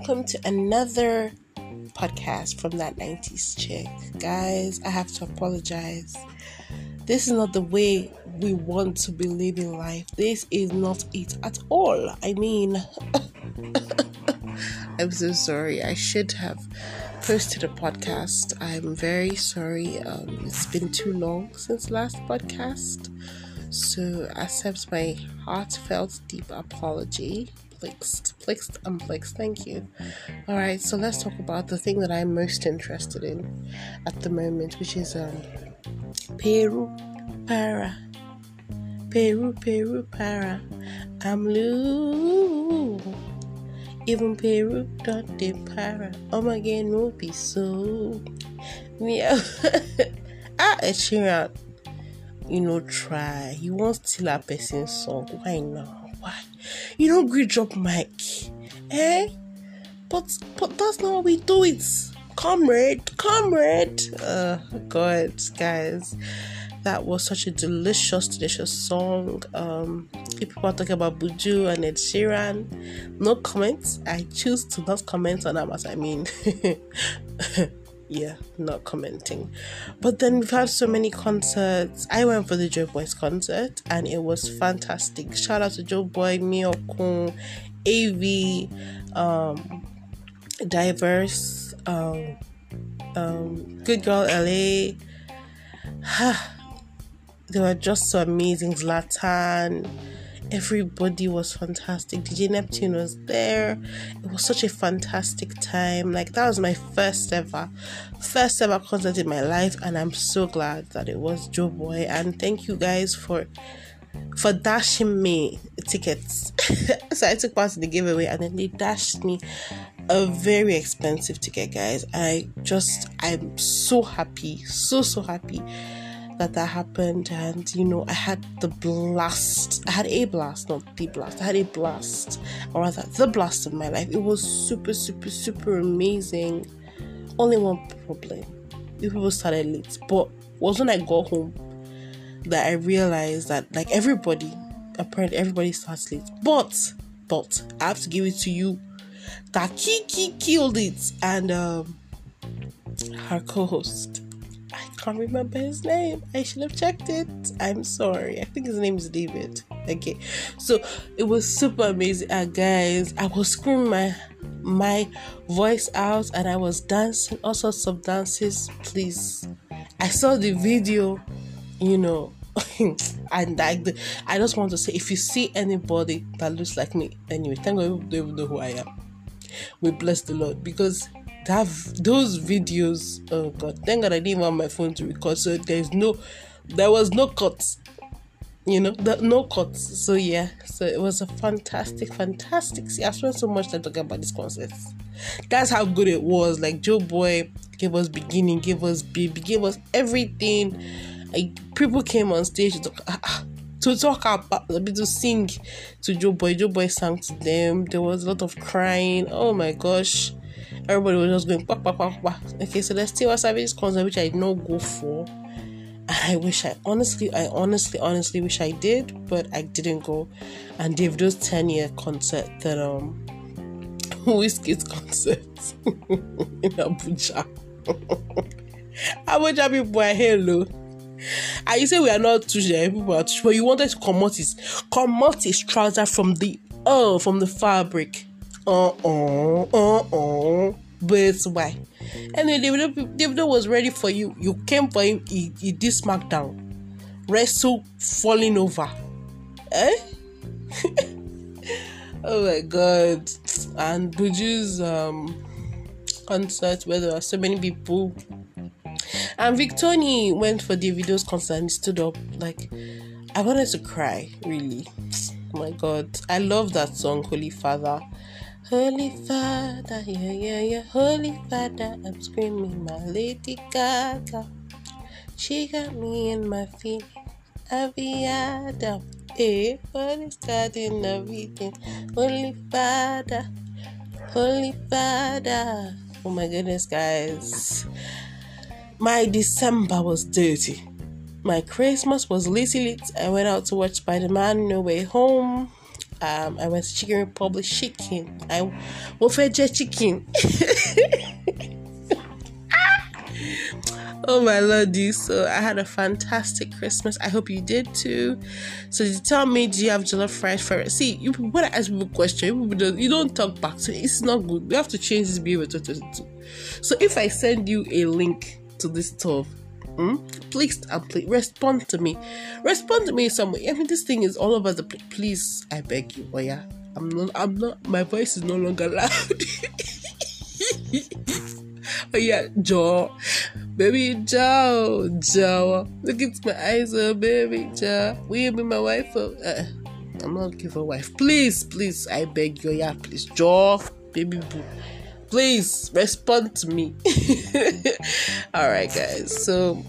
welcome to another podcast from that 90s chick. Guys, I have to apologize. This is not the way we want to be living life. This is not it at all. I mean, I'm so sorry. I should have posted a podcast. I'm very sorry. Um, it's been too long since last podcast. So accept my heartfelt deep apology. Plixed, plixed, and. Thank you. All right, so let's talk about the thing that I'm most interested in at the moment, which is um Peru para. Peru, Peru para. I'm loose. Even Peru don't they para. Oh my god, no be so. Yeah. ah, a cheer you know, try. You won't steal a person's song. Why not? You don't great drop mic. Eh? But but that's not how we do it. Comrade, comrade. Uh God, guys. That was such a delicious, delicious song. Um, if people are talking about Buju and Ed Sheeran, no comments. I choose to not comment on them as I mean. yeah, not commenting. But then we've had so many concerts. I went for the Joeboys concert and it was fantastic. Shout out to Joe Joeboy, Mayorkun, AV, um, Diverse, um, um, Good Girl LA. they were just so amazing. Zlatan everybody was fantastic. DJ Neptune was there. It was such a fantastic time. Like that was my first ever, first ever concert in my life, and I'm so glad that it was Joeboy. And thank you guys for for dashing me tickets. so I took part in the giveaway, and then they dashed me a very expensive ticket, guys. I just I'm so happy, so so happy that that happened and you know i had the blast i had a blast not the blast i had a blast or rather the blast of my life. It was super super super amazing. Only one problem. People started late but was when i got home that i realized that like everybody apparently everybody starts late. But but i have to give it to you. That kiki killed it and um her co-host can't remember his name. I should have checked it. I'm sorry. I think his name is David. Okay. So it was super amazing. And guys, I was screaming my my voice out and I was dancing all sorts of dances. Please. I saw the video, you know. and the, I just want to say if you see anybody that looks like me, anyway, thank God you don't know who I am. We bless the Lord because that those videos oh god thank god i didn't want my phone to record so there's no there was no cuts you know the, no cuts so yeah so it was a fantastic fantastic see i spent so much time talking about this concert that's how good it was like joe boy gave us beginning gave us baby gave us everything. Like people came on stage to talk, ah, to talk about to sing to joe boy. Joe boy sang to them there was a lot of crying oh my gosh everybody was just going, bah, bah, bah, bah. okay, so there's still a service concert which I did not go for. I wish I honestly, I honestly, honestly wish I did, but I didn't go. And Davido's 10 year concert that, um, Wizkid's concert in Abuja. Abuja people are hello. And you say we are not too people are too but you wanted to come out his come out his trouser from the oh from the fabric uh-uh, uh-uh. But why? Anyway, Davido, Davido was ready for you. You came for him. He, he did SmackDown. Wrestle falling over. Eh? oh my god. And Buju's um concert where there were so many people. And Victony went for Davido's concert and stood up like I wanted to cry, really. Oh my god. I love that song, Holy Father. Holy Father, yeah, yeah, yeah, Holy Father, I'm screaming my Lady Gaga. She got me in my feet, Aviada. Hey, eh, Holy God in everything, Holy Father, Holy Father. Oh my goodness, guys. My December was dirty. My Christmas was litty lit. I went out to watch Spider Man No Way Home. Um, I to Chicken Republic Chicken. I for chicken. oh my lordy so i had a fantastic christmas i hope you did too so you tell me do you have jollof rice for it see you when i ask people question you don't talk back so it's not good we have to change this behavior to 2022 so if i send you a link to this stuff hmm, please and please respond to me. Respond to me some way i mean this thing is all over the place please i beg you oh yeah. I'm not i'm not my voice is no longer loud. Oh yeah jaw baby jaw jaw look into my eyes oh baby jaw will you be my wife oh uh, i'm not looking for a wife. Please please i beg you yeah please. Jaw baby boo please respond to me. All right guys. So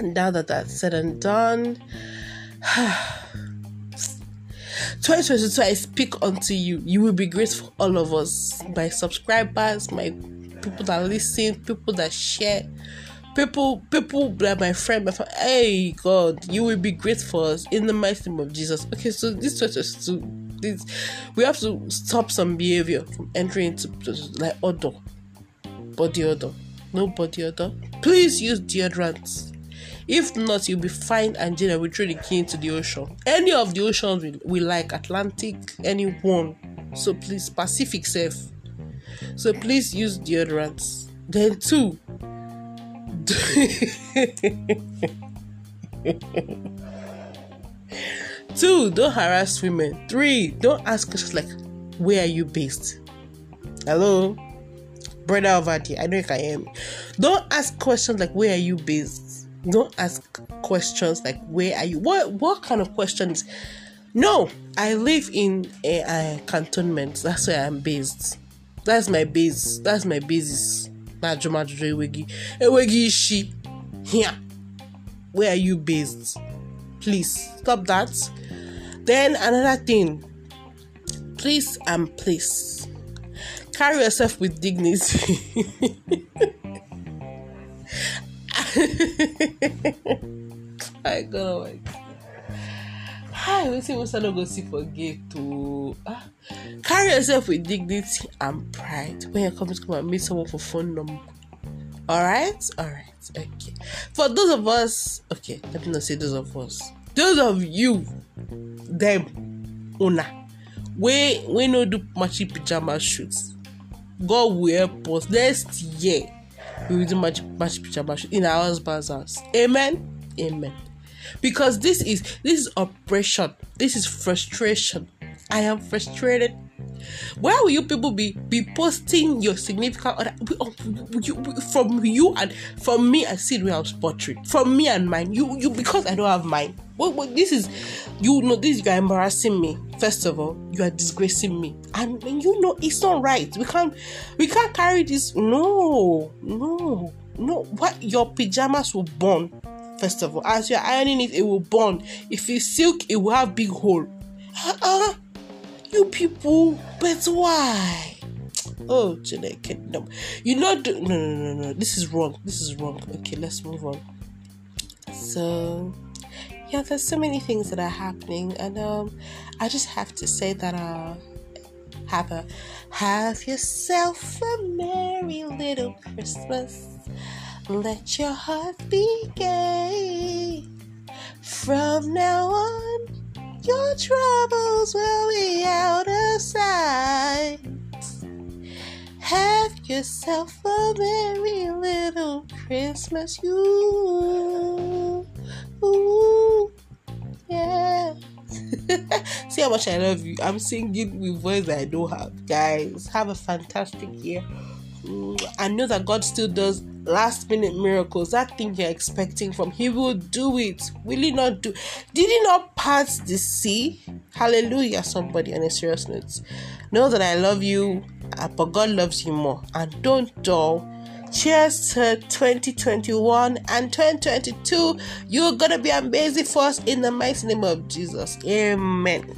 now that that's said and done 2022 i speak unto you. You will be great for all of us my subscribers my people that listen people that share people people that my friend my friend, hey god you will be great for us in the mighty name of jesus. Okay so this 2022 this we have to stop some behavior from entering into like odor body odor no body odor please use deodorants if not, you'll be fined and and we throw the key into the ocean. Any of the oceans we, we like, Atlantic, anyone. So please, Pacific safe. So please use deodorants. Then two. Two, don't harass women. Three, don't ask questions like, where are you based? Hello? Brother over there, I know you can hear me. Don't ask questions like, where are you based? Don't ask questions like where are you? What what kind of questions? No, I live in a, a cantonment. That's where I'm based. That's my base. That's my basis. Here. Where are you based? Please stop that. Then another thing. Please and please carry yourself with dignity. I go like Hi, we see what's go see forget to ah, carry yourself with dignity and pride when you come to come and meet someone for phone number. Alright? Alright, okay. For those of us, okay, let me not say those of us. Those of you, them, owner, we we no do matchy pajama shoots. God will help us next year we will do much pyjama picture in our husband's house. Amen. Amen. Because this is this is oppression. This is frustration. I am frustrated. Where will you people be be posting your significant other oh, from you and from me? I see real portrait from me and mine. You you because I don't have mine. What, what this is you know this you are embarrassing me. First of all, you are disgracing me, and, and you know it's not right. We can't we can't carry this. No, no, no. What your pajamas will burn. First of all, as you're ironing it, it will burn. If it's silk, it will have big hole. Uh-uh. You people, but why? Oh, Jeanette Kingdom. You know, no, no, no, no. This is wrong. This is wrong. Okay, let's move on. So, yeah, there's so many things that are happening, and um, I just have to say that uh, have a have yourself a merry little Christmas. Let your heart be gay. From now on, your troubles will be out of sight. Have yourself a merry little Christmas, you. Ooh, yeah. See how much I love you. I'm singing with voice I don't have. Guys, have a fantastic year. I know that God still does last minute miracles. That thing you're expecting from He will do it. Will He not do? Did He not part the sea? Hallelujah, somebody on a serious note. Know that I love you, uh, but God loves you more. And don't dull Cheers to 2021 and 2022. You're gonna be amazing for us in the mighty name of Jesus. Amen.